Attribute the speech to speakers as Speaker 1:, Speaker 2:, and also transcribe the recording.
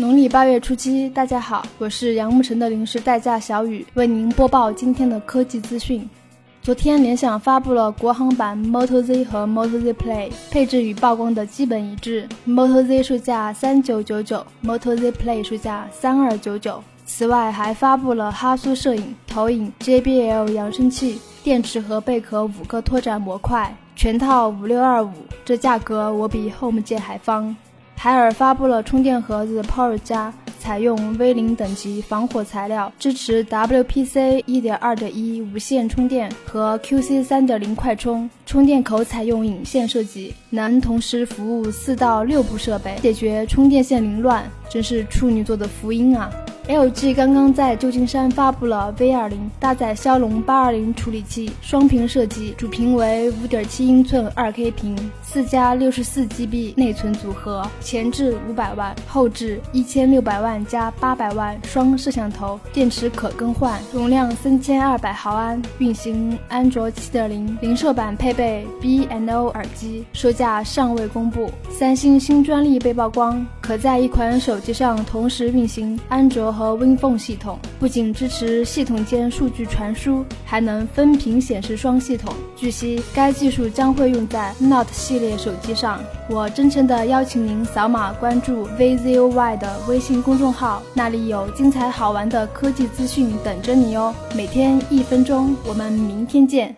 Speaker 1: 农历八月初七，大家好，我是杨慕辰的临时代驾小雨，为您播报今天的科技资讯。昨天，联想发布了国行版 Moto Z 和 Moto Z Play，配置与曝光的基本一致，Moto Z 售价三九九九，Moto Z Play 售价三二九九。此外，还发布了哈苏摄影、投影、JBL 扬声器、电池和贝壳五个拓展模块，全套五六二五，这价格我比 Home 键还方。海尔发布了充电盒子 Power 加，采用 V 零等级防火材料，支持 WPC 一点二点一无线充电和 QC 三点零快充，充电口采用引线设计，能同时服务四到六部设备，解决充电线凌乱，真是处女座的福音啊。！LG 刚刚在旧金山发布了 V20，搭载骁龙820处理器，双屏设计，主屏为5.7英寸 2K 屏，四加 64GB 内存组合，前置500万，后置1600万加800万双摄像头，电池可更换，容量3200毫安，运行安卓7.0，零售版配备 BNO 耳机，售价尚未公布。三星新专利被曝光，可在一款手机上同时运行安卓。和 WinPhone 系统不仅支持系统间数据传输，还能分屏显示双系统。据悉，该技术将会用在 Note 系列手机上。我真诚地邀请您扫码关注 VZOY 的微信公众号，那里有精彩好玩的科技资讯等着你哦。每天一分钟，我们明天见。